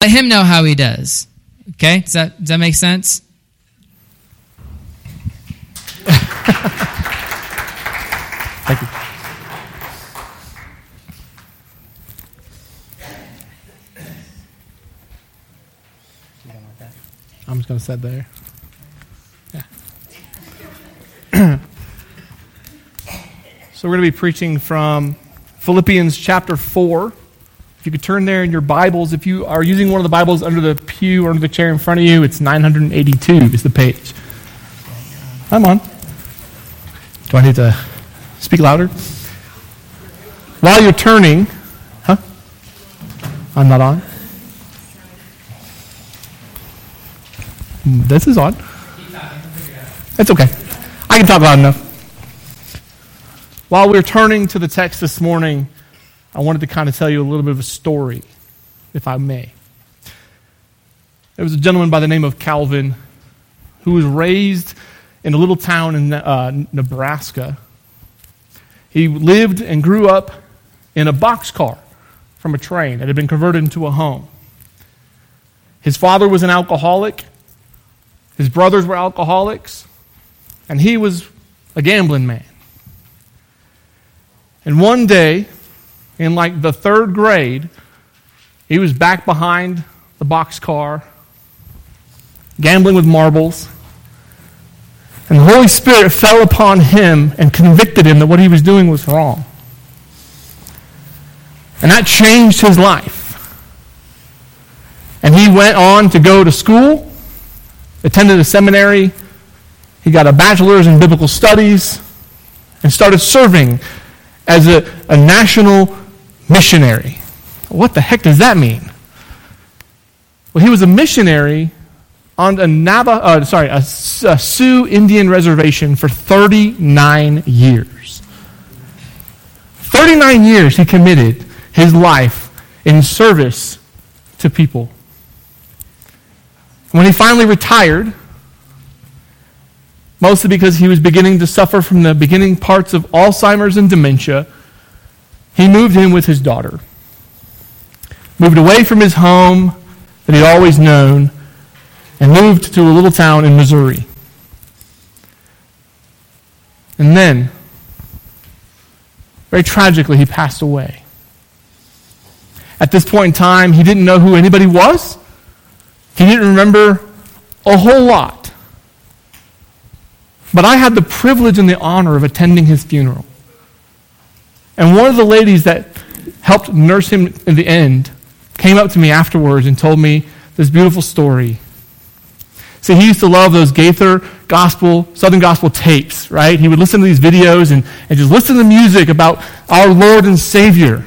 Let him know how he does. Okay? Does that, does that make sense? Thank you. I'm just going to sit there. Yeah. so we're going to be preaching from Philippians chapter 4. If you could turn there in your Bibles, if you are using one of the Bibles under the pew or under the chair in front of you, it's 982 is the page. I'm on. Do I need to speak louder? While you're turning, huh? I'm not on. This is on. It's okay. I can talk loud enough. While we're turning to the text this morning, I wanted to kind of tell you a little bit of a story, if I may. There was a gentleman by the name of Calvin who was raised in a little town in uh, Nebraska. He lived and grew up in a boxcar from a train that had been converted into a home. His father was an alcoholic, his brothers were alcoholics, and he was a gambling man. And one day, in like the third grade, he was back behind the boxcar, gambling with marbles. And the Holy Spirit fell upon him and convicted him that what he was doing was wrong. And that changed his life. And he went on to go to school, attended a seminary, he got a bachelor's in biblical studies, and started serving as a, a national missionary. What the heck does that mean? Well, he was a missionary on a Naba, uh, sorry, a, a Sioux Indian reservation for 39 years. 39 years he committed his life in service to people. When he finally retired, mostly because he was beginning to suffer from the beginning parts of Alzheimer's and dementia, he moved in with his daughter. Moved away from his home that he'd always known and moved to a little town in Missouri. And then, very tragically, he passed away. At this point in time, he didn't know who anybody was. He didn't remember a whole lot. But I had the privilege and the honor of attending his funeral. And one of the ladies that helped nurse him in the end came up to me afterwards and told me this beautiful story. See, he used to love those Gaither gospel, Southern gospel tapes, right? He would listen to these videos and, and just listen to music about our Lord and Savior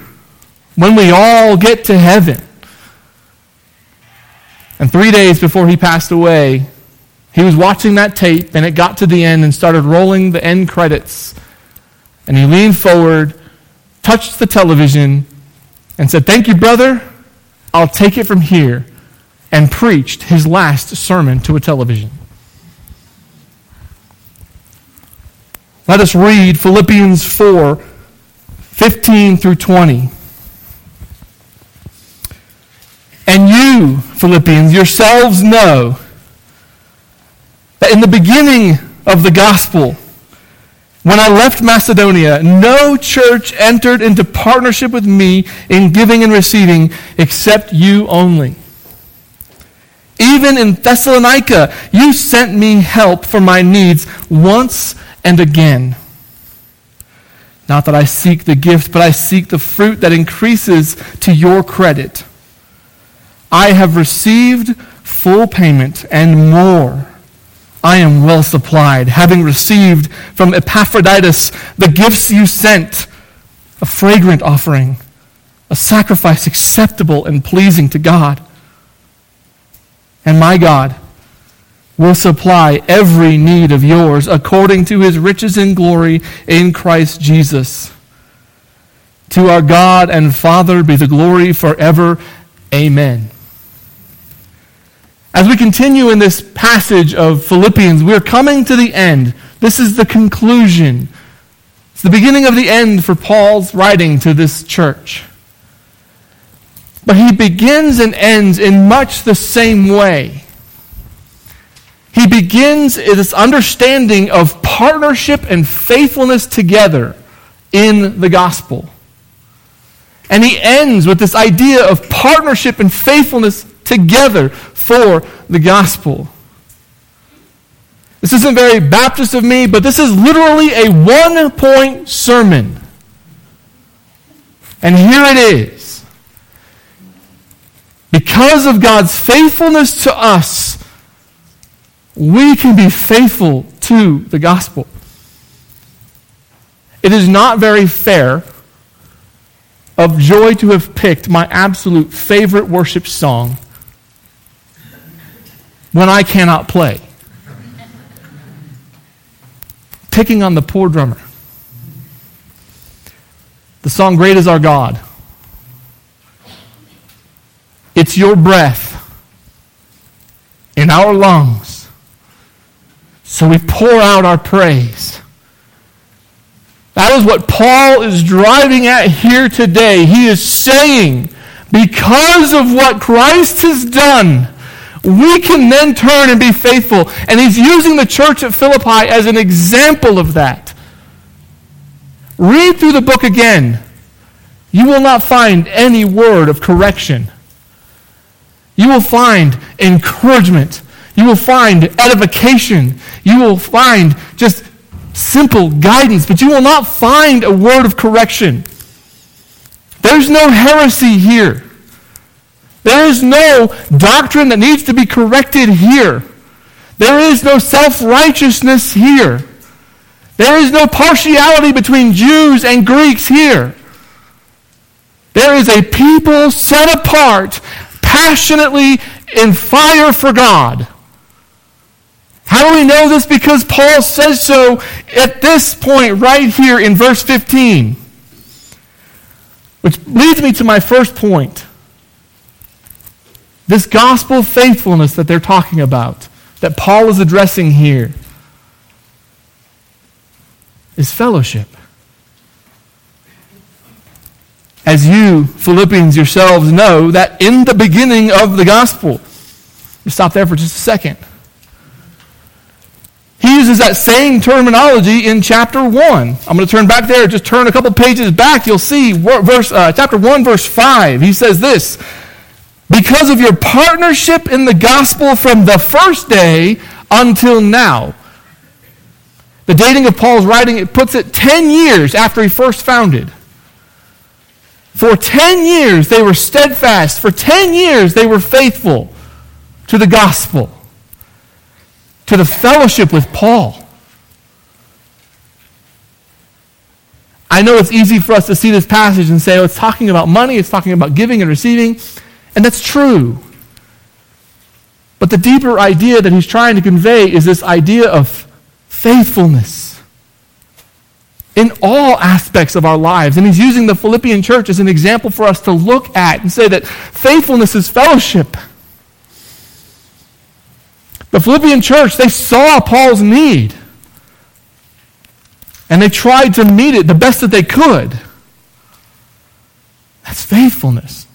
when we all get to heaven. And three days before he passed away, he was watching that tape and it got to the end and started rolling the end credits. And he leaned forward, touched the television, and said, Thank you, brother. I'll take it from here. And preached his last sermon to a television. Let us read Philippians 4 15 through 20. And you, Philippians, yourselves know that in the beginning of the gospel, when I left Macedonia, no church entered into partnership with me in giving and receiving except you only. Even in Thessalonica, you sent me help for my needs once and again. Not that I seek the gift, but I seek the fruit that increases to your credit. I have received full payment and more. I am well supplied, having received from Epaphroditus the gifts you sent a fragrant offering, a sacrifice acceptable and pleasing to God. And my God will supply every need of yours according to his riches in glory in Christ Jesus. To our God and Father be the glory forever. Amen. As we continue in this passage of Philippians, we're coming to the end. This is the conclusion. It's the beginning of the end for Paul's writing to this church. But he begins and ends in much the same way. He begins this understanding of partnership and faithfulness together in the gospel. And he ends with this idea of partnership and faithfulness together for the gospel. This isn't very Baptist of me, but this is literally a one point sermon. And here it is. Because of God's faithfulness to us, we can be faithful to the gospel. It is not very fair of joy to have picked my absolute favorite worship song when I cannot play. Picking on the poor drummer. The song Great is Our God. It's your breath in our lungs. So we pour out our praise. That is what Paul is driving at here today. He is saying, because of what Christ has done, we can then turn and be faithful. And he's using the church at Philippi as an example of that. Read through the book again. You will not find any word of correction. You will find encouragement. You will find edification. You will find just simple guidance, but you will not find a word of correction. There's no heresy here. There is no doctrine that needs to be corrected here. There is no self righteousness here. There is no partiality between Jews and Greeks here. There is a people set apart, passionately in fire for God. How do we know this? Because Paul says so at this point right here in verse 15. Which leads me to my first point. This gospel faithfulness that they're talking about, that Paul is addressing here, is fellowship. As you, Philippians yourselves, know that in the beginning of the gospel, stop there for just a second. He uses that same terminology in chapter 1. I'm going to turn back there, just turn a couple pages back. You'll see verse, uh, chapter 1, verse 5. He says this Because of your partnership in the gospel from the first day until now. The dating of Paul's writing, it puts it 10 years after he first founded. For 10 years they were steadfast. For 10 years they were faithful to the gospel, to the fellowship with Paul. I know it's easy for us to see this passage and say, oh, it's talking about money, it's talking about giving and receiving, and that's true. But the deeper idea that he's trying to convey is this idea of faithfulness in all aspects of our lives. And he's using the Philippian church as an example for us to look at and say that faithfulness is fellowship. The Philippian church, they saw Paul's need. And they tried to meet it the best that they could. That's faithfulness.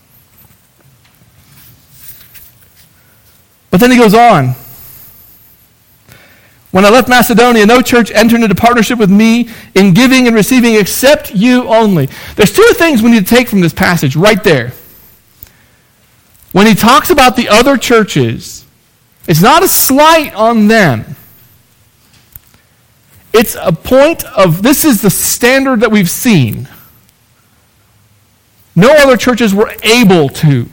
But then he goes on. When I left Macedonia, no church entered into partnership with me in giving and receiving except you only. There's two things we need to take from this passage right there. When he talks about the other churches, it's not a slight on them. It's a point of this is the standard that we've seen. No other churches were able to.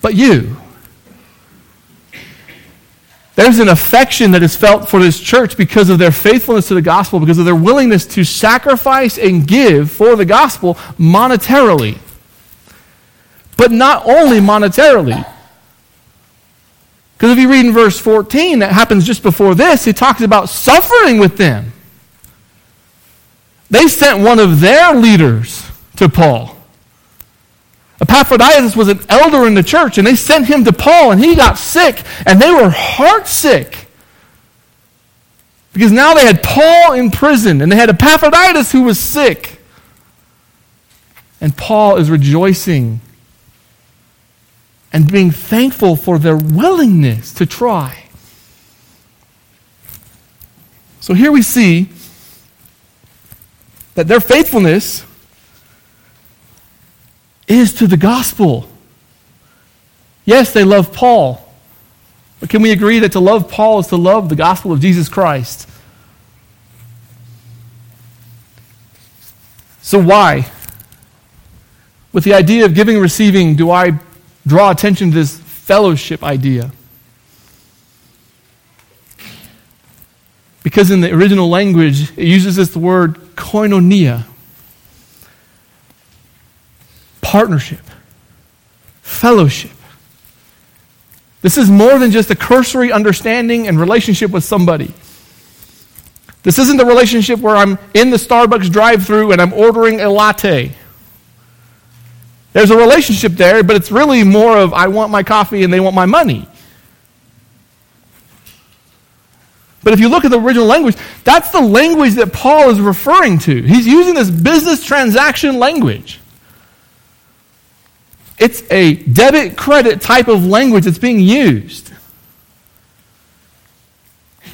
But you. There's an affection that is felt for this church because of their faithfulness to the gospel, because of their willingness to sacrifice and give for the gospel monetarily. But not only monetarily. Because if you read in verse 14, that happens just before this, he talks about suffering with them. They sent one of their leaders to Paul. Epaphroditus was an elder in the church, and they sent him to Paul, and he got sick, and they were heart sick. Because now they had Paul in prison, and they had Epaphroditus who was sick. And Paul is rejoicing and being thankful for their willingness to try. So here we see that their faithfulness is to the gospel. Yes, they love Paul. But can we agree that to love Paul is to love the gospel of Jesus Christ? So, why? With the idea of giving and receiving, do I draw attention to this fellowship idea? Because in the original language, it uses this word koinonia partnership, fellowship. This is more than just a cursory understanding and relationship with somebody. This isn't the relationship where I'm in the Starbucks drive through and I'm ordering a latte. There's a relationship there, but it's really more of I want my coffee and they want my money. But if you look at the original language, that's the language that Paul is referring to. He's using this business transaction language. It's a debit credit type of language that's being used.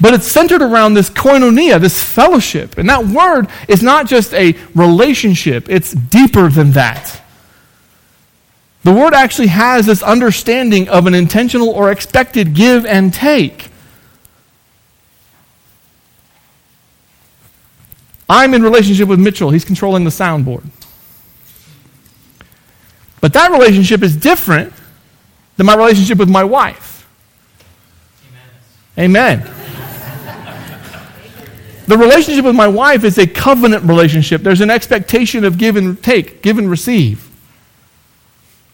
But it's centered around this koinonia, this fellowship. And that word is not just a relationship, it's deeper than that. The word actually has this understanding of an intentional or expected give and take. I'm in relationship with Mitchell. He's controlling the soundboard. But that relationship is different than my relationship with my wife. Amen. Amen. the relationship with my wife is a covenant relationship. There's an expectation of give and take, give and receive.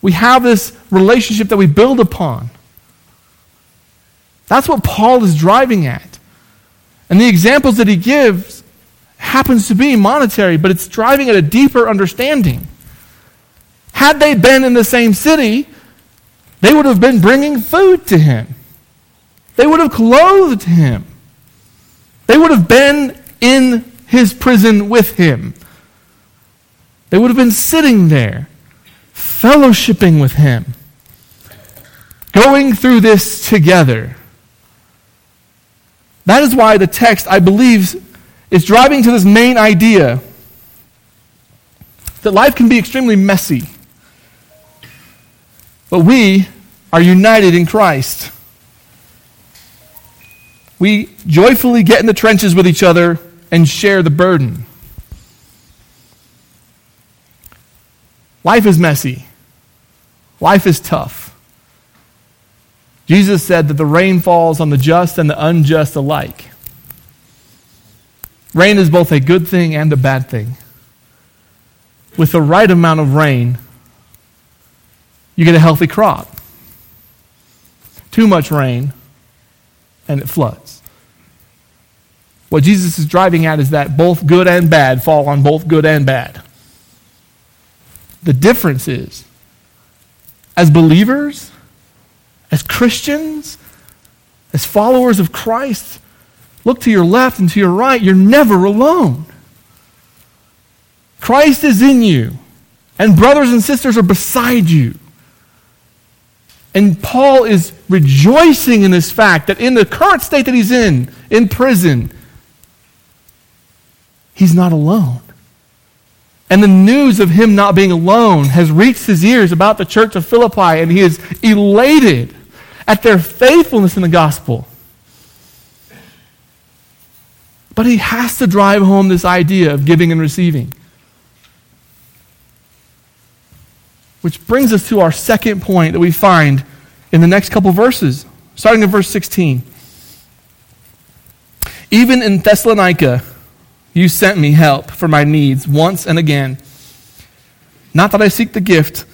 We have this relationship that we build upon. That's what Paul is driving at. And the examples that he gives happens to be monetary, but it's driving at a deeper understanding. Had they been in the same city, they would have been bringing food to him. They would have clothed him. They would have been in his prison with him. They would have been sitting there, fellowshipping with him, going through this together. That is why the text, I believe, is driving to this main idea that life can be extremely messy. But we are united in Christ. We joyfully get in the trenches with each other and share the burden. Life is messy. Life is tough. Jesus said that the rain falls on the just and the unjust alike. Rain is both a good thing and a bad thing. With the right amount of rain, you get a healthy crop. Too much rain, and it floods. What Jesus is driving at is that both good and bad fall on both good and bad. The difference is, as believers, as Christians, as followers of Christ, look to your left and to your right, you're never alone. Christ is in you, and brothers and sisters are beside you. And Paul is rejoicing in this fact that in the current state that he's in, in prison, he's not alone. And the news of him not being alone has reached his ears about the church of Philippi, and he is elated at their faithfulness in the gospel. But he has to drive home this idea of giving and receiving. Which brings us to our second point that we find in the next couple verses, starting in verse 16. Even in Thessalonica, you sent me help for my needs once and again. Not that I seek the gift,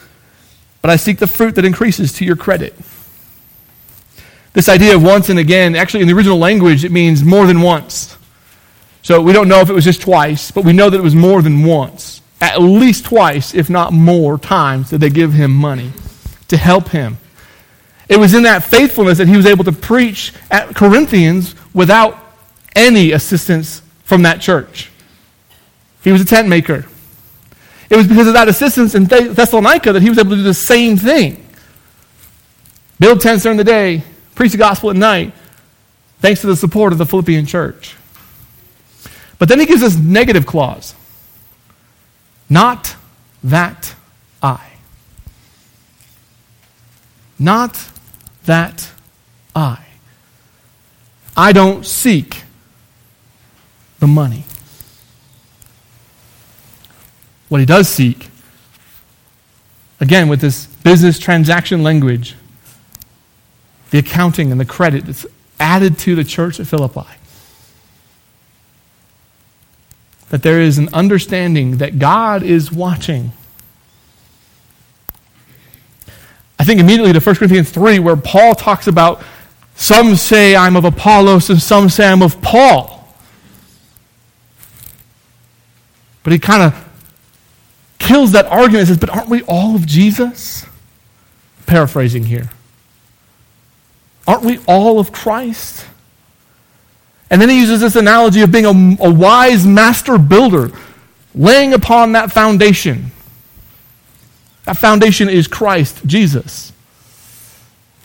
but I seek the fruit that increases to your credit. This idea of once and again, actually, in the original language, it means more than once. So we don't know if it was just twice, but we know that it was more than once at least twice, if not more times, did they give him money to help him. It was in that faithfulness that he was able to preach at Corinthians without any assistance from that church. He was a tent maker. It was because of that assistance in Thessalonica that he was able to do the same thing. Build tents during the day, preach the gospel at night, thanks to the support of the Philippian church. But then he gives us negative clause. Not that I. Not that I. I don't seek the money. What he does seek, again, with this business transaction language, the accounting and the credit that's added to the church at Philippi. That there is an understanding that God is watching. I think immediately to 1 Corinthians 3, where Paul talks about some say I'm of Apollos and some say I'm of Paul. But he kind of kills that argument and says, But aren't we all of Jesus? Paraphrasing here. Aren't we all of Christ? And then he uses this analogy of being a, a wise master builder, laying upon that foundation. That foundation is Christ, Jesus.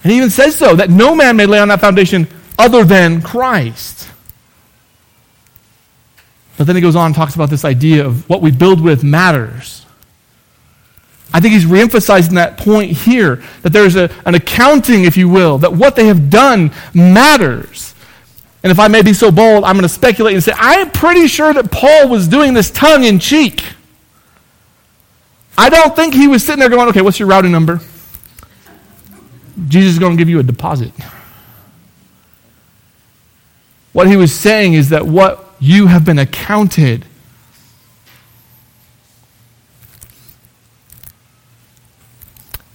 And he even says so, that no man may lay on that foundation other than Christ. But then he goes on and talks about this idea of what we build with matters. I think he's reemphasizing that point here that there's a, an accounting, if you will, that what they have done matters. And if I may be so bold, I'm going to speculate and say, I'm pretty sure that Paul was doing this tongue in cheek. I don't think he was sitting there going, okay, what's your routing number? Jesus is going to give you a deposit. What he was saying is that what you have been accounted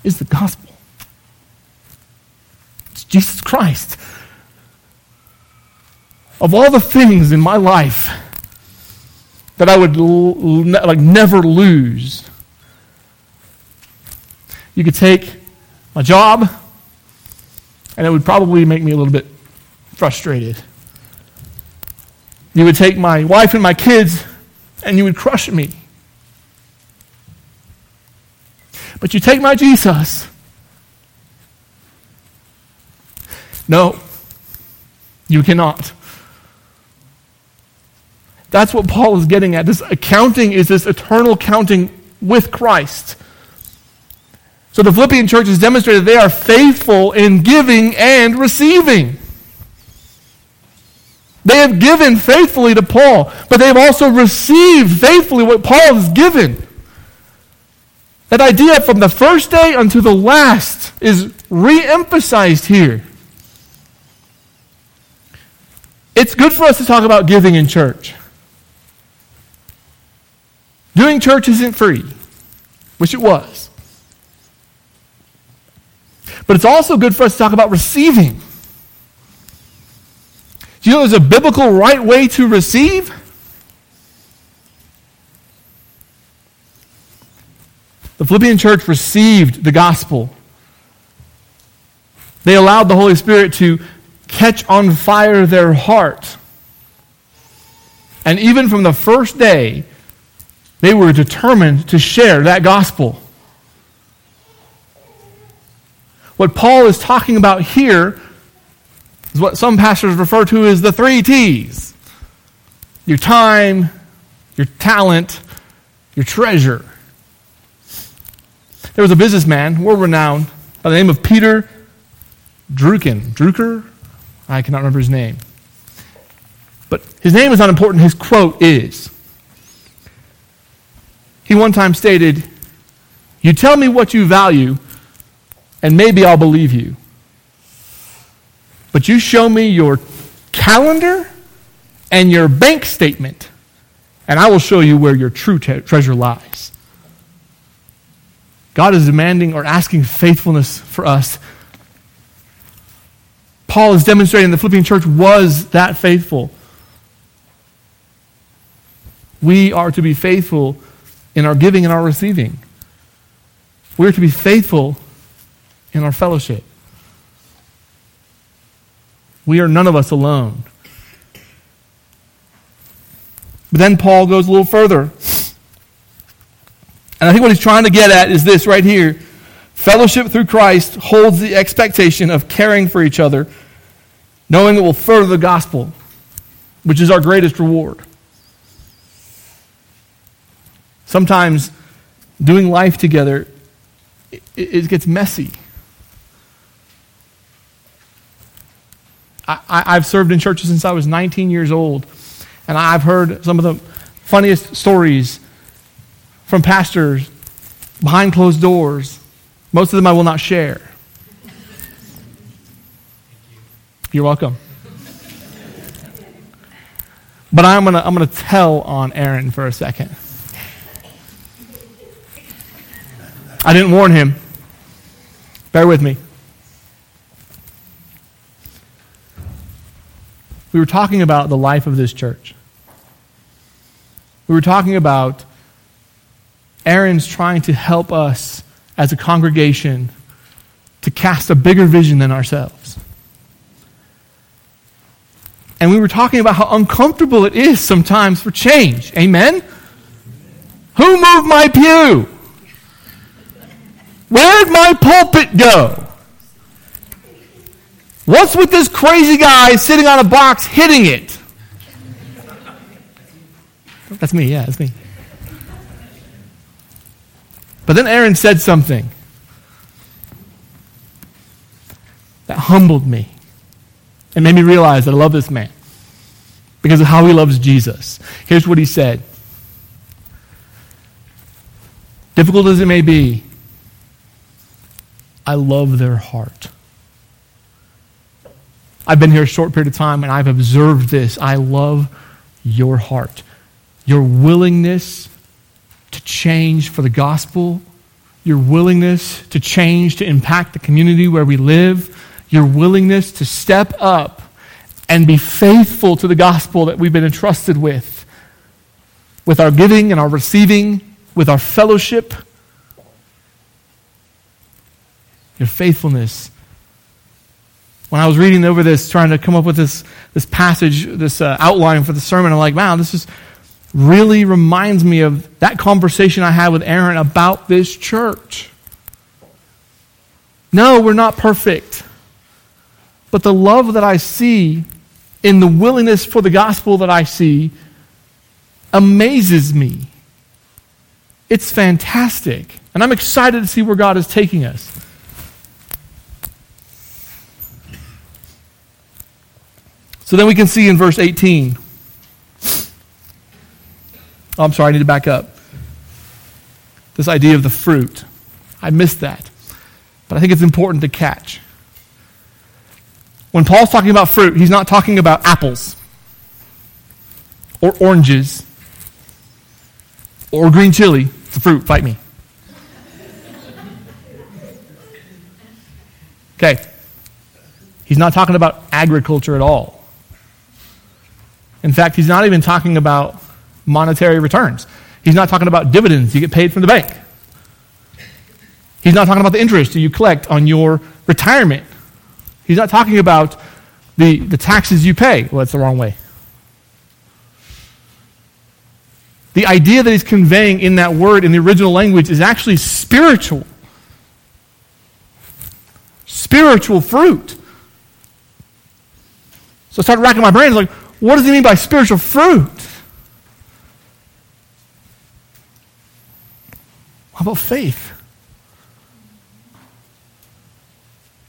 is the gospel. It's Jesus Christ. Of all the things in my life that I would l- like never lose, you could take my job, and it would probably make me a little bit frustrated. You would take my wife and my kids, and you would crush me. But you take my Jesus. No, you cannot. That's what Paul is getting at. This accounting is this eternal counting with Christ. So the Philippian church has demonstrated they are faithful in giving and receiving. They have given faithfully to Paul, but they've also received faithfully what Paul has given. That idea from the first day unto the last is re emphasized here. It's good for us to talk about giving in church. Doing church isn't free, which it was. But it's also good for us to talk about receiving. Do you know there's a biblical right way to receive? The Philippian church received the gospel. They allowed the Holy Spirit to catch on fire their heart. And even from the first day, they were determined to share that gospel. What Paul is talking about here is what some pastors refer to as the three T's your time, your talent, your treasure. There was a businessman, world renowned, by the name of Peter Drucker. Drucker? I cannot remember his name. But his name is not important, his quote is. He one time stated, You tell me what you value, and maybe I'll believe you. But you show me your calendar and your bank statement, and I will show you where your true te- treasure lies. God is demanding or asking faithfulness for us. Paul is demonstrating the Philippian church was that faithful. We are to be faithful in our giving and our receiving. We are to be faithful in our fellowship. We are none of us alone. But then Paul goes a little further. And I think what he's trying to get at is this right here. Fellowship through Christ holds the expectation of caring for each other, knowing it will further the gospel, which is our greatest reward. Sometimes doing life together, it, it gets messy. I, have served in churches since I was 19 years old, and I've heard some of the funniest stories from pastors behind closed doors. Most of them I will not share. You're welcome. But I'm going to I'm going to tell on Aaron for a second. I didn't warn him. Bear with me. We were talking about the life of this church. We were talking about Aaron's trying to help us as a congregation to cast a bigger vision than ourselves. And we were talking about how uncomfortable it is sometimes for change. Amen? Who moved my pew? Where'd my pulpit go? What's with this crazy guy sitting on a box hitting it? That's me, yeah, that's me. But then Aaron said something that humbled me and made me realize that I love this man because of how he loves Jesus. Here's what he said Difficult as it may be, I love their heart. I've been here a short period of time and I've observed this. I love your heart, your willingness to change for the gospel, your willingness to change to impact the community where we live, your willingness to step up and be faithful to the gospel that we've been entrusted with, with our giving and our receiving, with our fellowship. Your faithfulness when I was reading over this, trying to come up with this, this passage, this uh, outline for the sermon, I'm like, wow, this is really reminds me of that conversation I had with Aaron about this church. No, we're not perfect. But the love that I see in the willingness for the gospel that I see amazes me. It's fantastic. And I'm excited to see where God is taking us. So then we can see in verse 18. Oh, I'm sorry, I need to back up. This idea of the fruit. I missed that. But I think it's important to catch. When Paul's talking about fruit, he's not talking about apples or oranges or green chili. It's a fruit. Fight me. Okay. He's not talking about agriculture at all. In fact, he's not even talking about monetary returns. He's not talking about dividends you get paid from the bank. He's not talking about the interest you collect on your retirement. He's not talking about the, the taxes you pay. Well, that's the wrong way. The idea that he's conveying in that word in the original language is actually spiritual. Spiritual fruit. So I started racking my brains like, what does he mean by spiritual fruit? How about faith?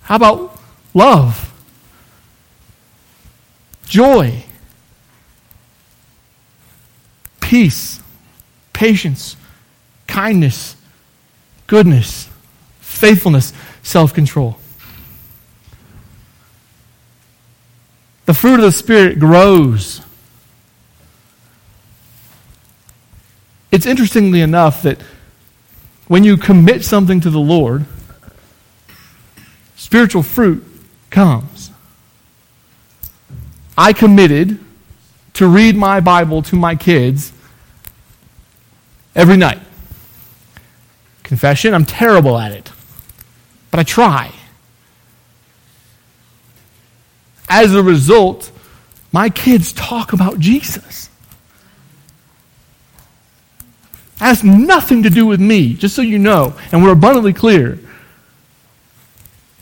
How about love? Joy? Peace? Patience? Kindness? Goodness? Faithfulness? Self control? The fruit of the Spirit grows. It's interestingly enough that when you commit something to the Lord, spiritual fruit comes. I committed to read my Bible to my kids every night. Confession, I'm terrible at it, but I try. As a result, my kids talk about Jesus. has nothing to do with me, just so you know, and we're abundantly clear.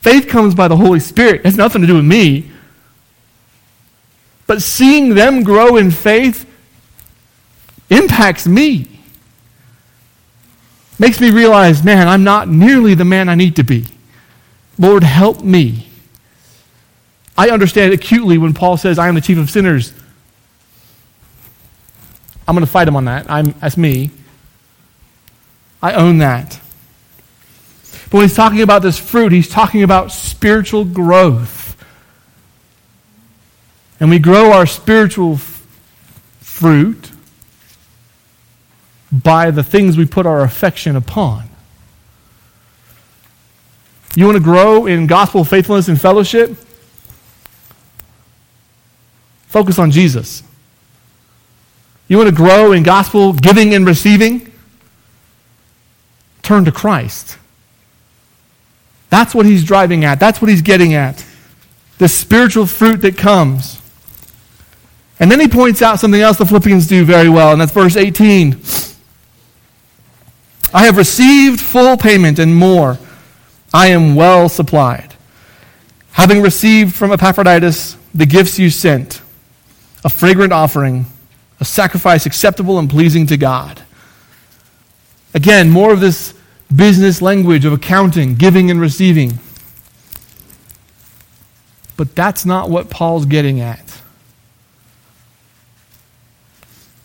Faith comes by the Holy Spirit. It has nothing to do with me. But seeing them grow in faith impacts me. Makes me realize, man, I'm not nearly the man I need to be. Lord, help me. I understand acutely when Paul says, I am the chief of sinners. I'm going to fight him on that. I'm, that's me. I own that. But when he's talking about this fruit, he's talking about spiritual growth. And we grow our spiritual f- fruit by the things we put our affection upon. You want to grow in gospel faithfulness and fellowship? Focus on Jesus. You want to grow in gospel giving and receiving? Turn to Christ. That's what he's driving at. That's what he's getting at. The spiritual fruit that comes. And then he points out something else the Philippians do very well, and that's verse 18. I have received full payment and more. I am well supplied. Having received from Epaphroditus the gifts you sent, a fragrant offering, a sacrifice acceptable and pleasing to God. Again, more of this business language of accounting, giving and receiving. But that's not what Paul's getting at.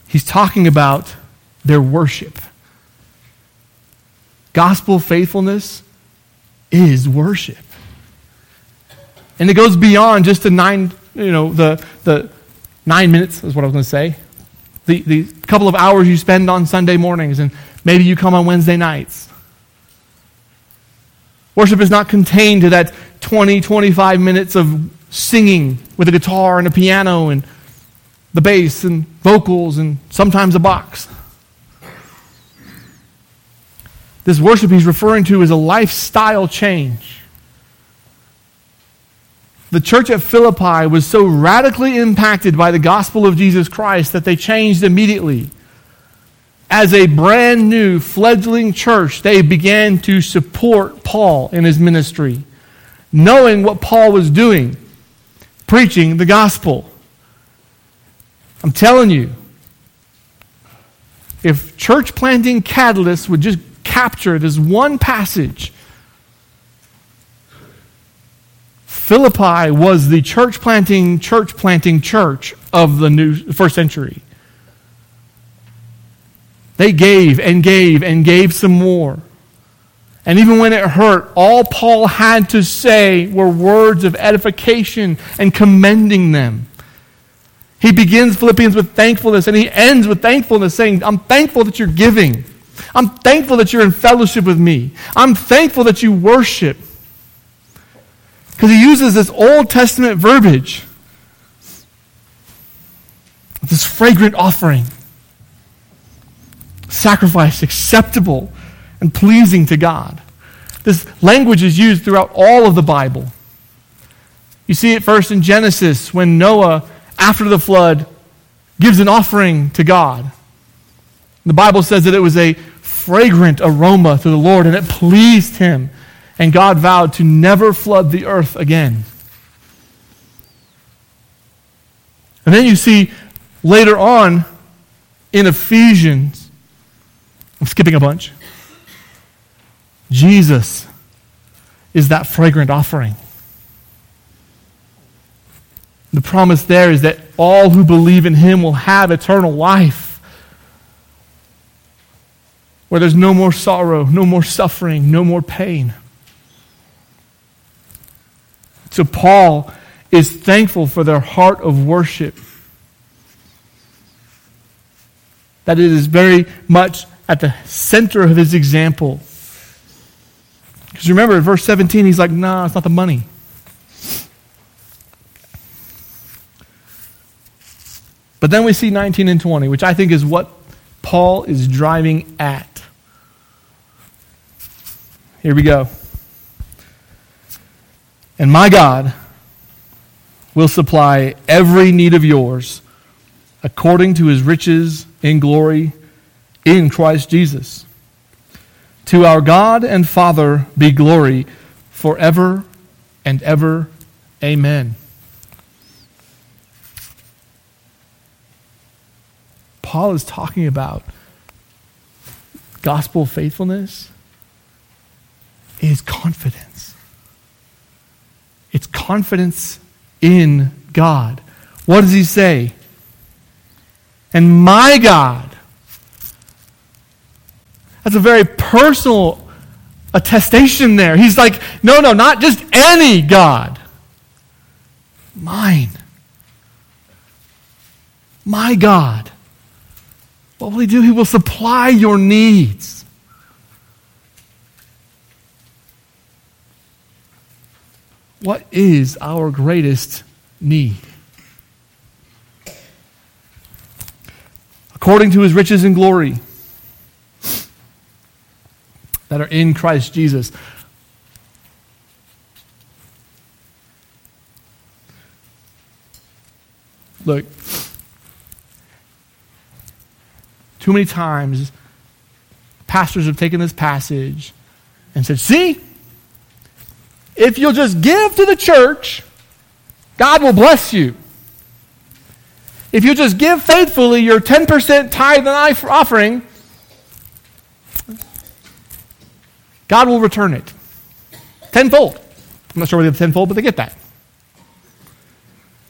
He's talking about their worship. Gospel faithfulness is worship. And it goes beyond just the nine, you know, the, the nine minutes is what I was going to say. The, the couple of hours you spend on Sunday mornings, and maybe you come on Wednesday nights. Worship is not contained to that 20, 25 minutes of singing with a guitar and a piano and the bass and vocals and sometimes a box. This worship he's referring to is a lifestyle change. The church at Philippi was so radically impacted by the gospel of Jesus Christ that they changed immediately. As a brand new fledgling church, they began to support Paul in his ministry, knowing what Paul was doing, preaching the gospel. I'm telling you, if church planting catalysts would just capture this one passage, Philippi was the church planting, church planting church of the new first century. They gave and gave and gave some more. And even when it hurt, all Paul had to say were words of edification and commending them. He begins Philippians with thankfulness and he ends with thankfulness, saying, I'm thankful that you're giving. I'm thankful that you're in fellowship with me. I'm thankful that you worship. Because he uses this Old Testament verbiage this fragrant offering, sacrifice acceptable and pleasing to God. This language is used throughout all of the Bible. You see it first in Genesis when Noah after the flood, gives an offering to God. The Bible says that it was a fragrant aroma to the Lord, and it pleased him. And God vowed to never flood the earth again. And then you see later on in Ephesians, I'm skipping a bunch. Jesus is that fragrant offering. The promise there is that all who believe in him will have eternal life. Where there's no more sorrow, no more suffering, no more pain. So Paul is thankful for their heart of worship. That it is very much at the center of his example. Because remember, in verse 17, he's like, nah, it's not the money. But then we see 19 and 20, which I think is what Paul is driving at. Here we go. And my God will supply every need of yours according to his riches in glory in Christ Jesus. To our God and Father be glory forever and ever. Amen. Paul is talking about gospel faithfulness is confidence. It's confidence in God. What does he say? And my God. That's a very personal attestation there. He's like, no, no, not just any God. Mine. My God. What will he do? He will supply your needs. What is our greatest need? According to his riches and glory that are in Christ Jesus. Look, too many times pastors have taken this passage and said, See, if you'll just give to the church, God will bless you. If you just give faithfully your 10% tithe and offering, God will return it tenfold. I'm not sure whether it's tenfold, but they get that.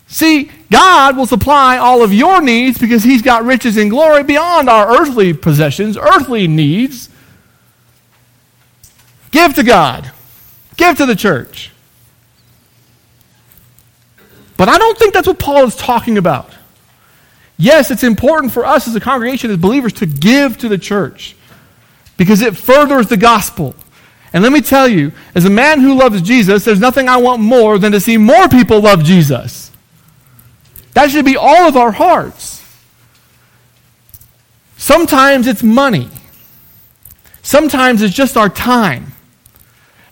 See, God will supply all of your needs because He's got riches and glory beyond our earthly possessions, earthly needs. Give to God, give to the church. But I don't think that's what Paul is talking about. Yes, it's important for us as a congregation, as believers, to give to the church because it furthers the gospel. And let me tell you, as a man who loves Jesus, there's nothing I want more than to see more people love Jesus. That should be all of our hearts. Sometimes it's money. Sometimes it's just our time.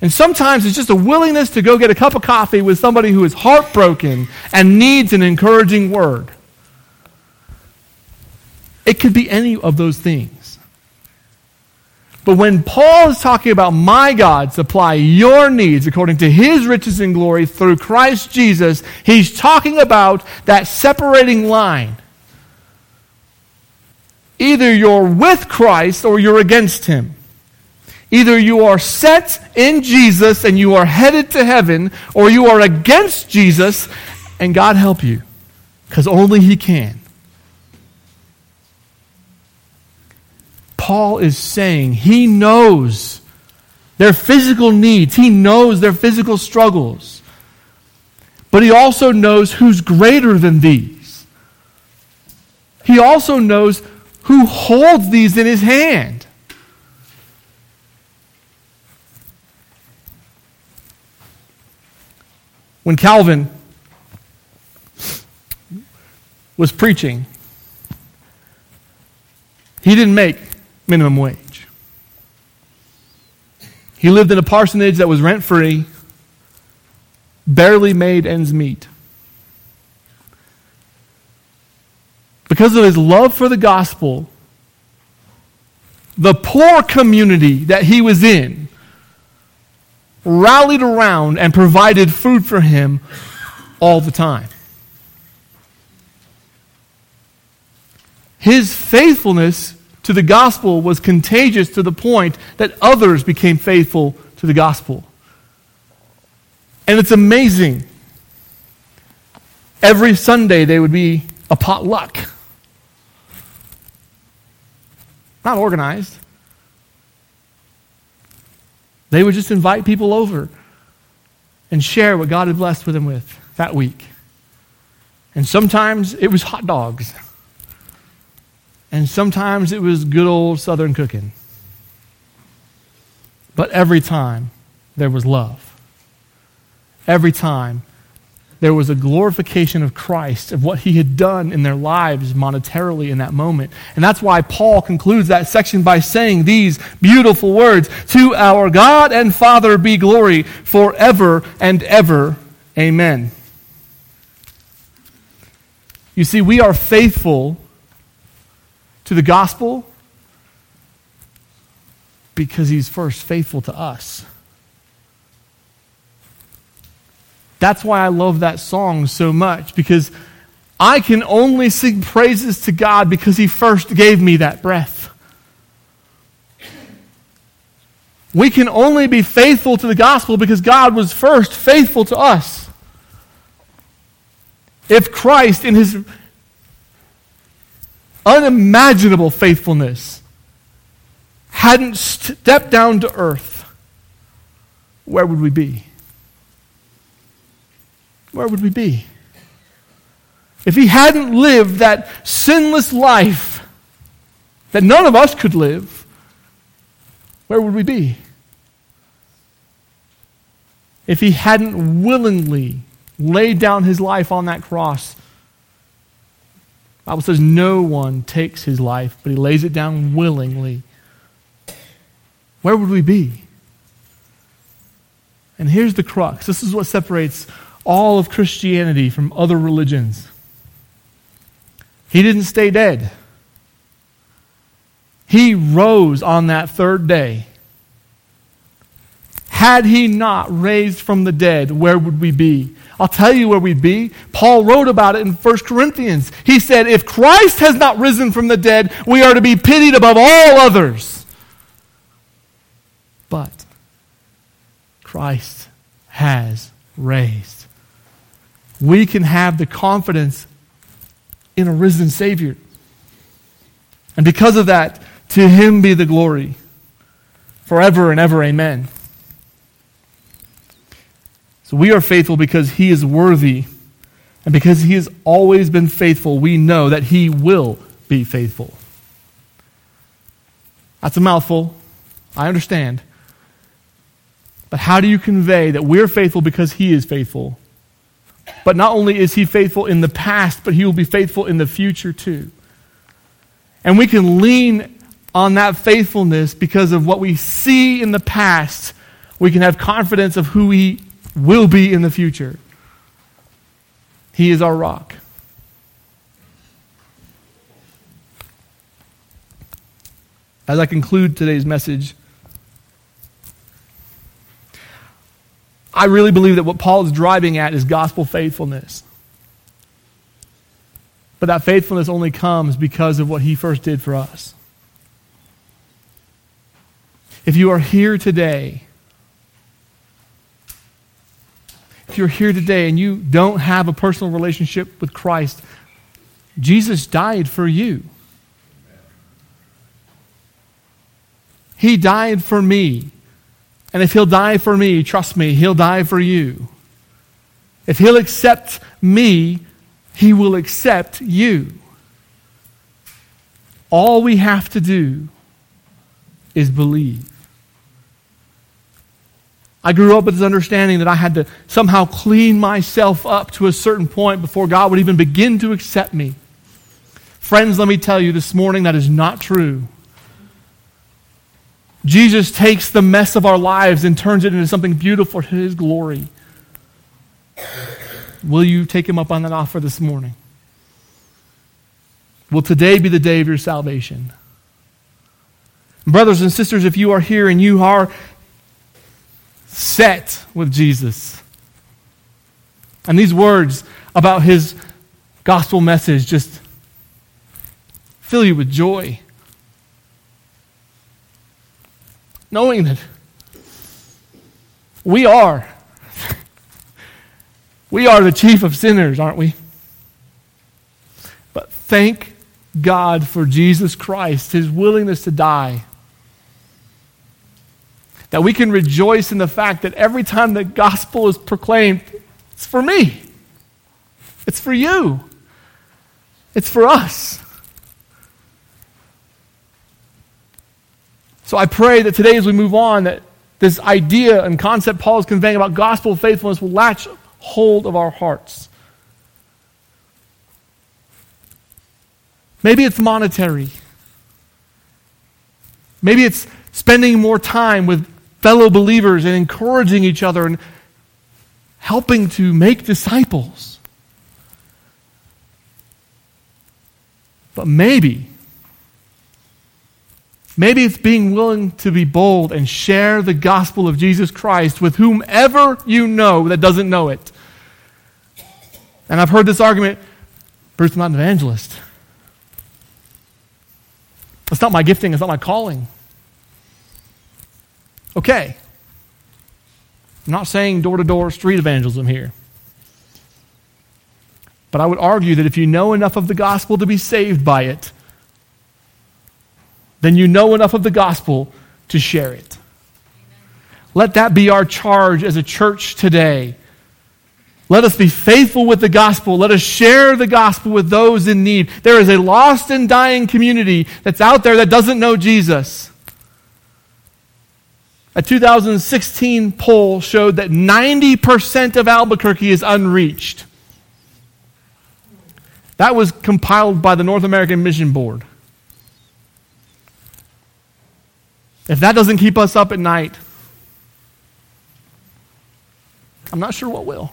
And sometimes it's just a willingness to go get a cup of coffee with somebody who is heartbroken and needs an encouraging word. It could be any of those things. But when Paul is talking about my God supply your needs according to his riches and glory through Christ Jesus, he's talking about that separating line. Either you're with Christ or you're against him. Either you are set in Jesus and you are headed to heaven, or you are against Jesus and God help you, because only he can. Paul is saying he knows their physical needs, he knows their physical struggles, but he also knows who's greater than these. He also knows who holds these in his hand. When Calvin was preaching, he didn't make minimum wage. He lived in a parsonage that was rent free, barely made ends meet. Because of his love for the gospel, the poor community that he was in rallied around and provided food for him all the time. His faithfulness to the gospel was contagious to the point that others became faithful to the gospel. And it's amazing. Every Sunday they would be a potluck. Not organized. They would just invite people over and share what God had blessed with them with that week. And sometimes it was hot dogs. And sometimes it was good old Southern cooking. But every time there was love. Every time there was a glorification of Christ, of what he had done in their lives monetarily in that moment. And that's why Paul concludes that section by saying these beautiful words To our God and Father be glory forever and ever. Amen. You see, we are faithful to the gospel Because he's first faithful to us. That's why I love that song so much, because I can only sing praises to God because he first gave me that breath. We can only be faithful to the gospel because God was first faithful to us. If Christ, in his unimaginable faithfulness, hadn't stepped down to earth, where would we be? Where would we be? If he hadn't lived that sinless life that none of us could live, where would we be? If he hadn't willingly laid down his life on that cross, Bible says no one takes his life, but he lays it down willingly. Where would we be? And here's the crux. This is what separates all of Christianity from other religions. He didn't stay dead. He rose on that third day. Had he not raised from the dead, where would we be? I'll tell you where we'd be. Paul wrote about it in 1 Corinthians. He said, If Christ has not risen from the dead, we are to be pitied above all others. But Christ has raised. We can have the confidence in a risen Savior. And because of that, to him be the glory forever and ever. Amen. So we are faithful because he is worthy. And because he has always been faithful, we know that he will be faithful. That's a mouthful. I understand. But how do you convey that we're faithful because he is faithful? But not only is he faithful in the past, but he will be faithful in the future too. And we can lean on that faithfulness because of what we see in the past. We can have confidence of who he will be in the future. He is our rock. As I conclude today's message, I really believe that what Paul is driving at is gospel faithfulness. But that faithfulness only comes because of what he first did for us. If you are here today, if you're here today and you don't have a personal relationship with Christ, Jesus died for you. He died for me. And if he'll die for me, trust me, he'll die for you. If he'll accept me, he will accept you. All we have to do is believe. I grew up with this understanding that I had to somehow clean myself up to a certain point before God would even begin to accept me. Friends, let me tell you this morning that is not true. Jesus takes the mess of our lives and turns it into something beautiful to his glory. Will you take him up on that offer this morning? Will today be the day of your salvation? Brothers and sisters, if you are here and you are set with Jesus, and these words about his gospel message just fill you with joy. Knowing that we are. We are the chief of sinners, aren't we? But thank God for Jesus Christ, his willingness to die. That we can rejoice in the fact that every time the gospel is proclaimed, it's for me, it's for you, it's for us. So I pray that today, as we move on, that this idea and concept Paul is conveying about gospel faithfulness will latch hold of our hearts. Maybe it's monetary. Maybe it's spending more time with fellow believers and encouraging each other and helping to make disciples. But maybe Maybe it's being willing to be bold and share the gospel of Jesus Christ with whomever you know that doesn't know it. And I've heard this argument Bruce, I'm not an evangelist. It's not my gifting, it's not my calling. Okay. I'm not saying door to door street evangelism here. But I would argue that if you know enough of the gospel to be saved by it, then you know enough of the gospel to share it. Let that be our charge as a church today. Let us be faithful with the gospel. Let us share the gospel with those in need. There is a lost and dying community that's out there that doesn't know Jesus. A 2016 poll showed that 90% of Albuquerque is unreached. That was compiled by the North American Mission Board. If that doesn't keep us up at night, I'm not sure what will.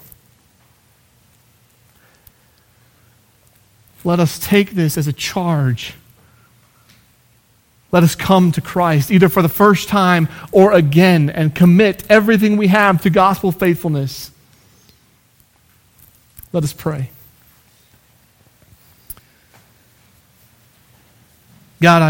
Let us take this as a charge. Let us come to Christ, either for the first time or again, and commit everything we have to gospel faithfulness. Let us pray. God, I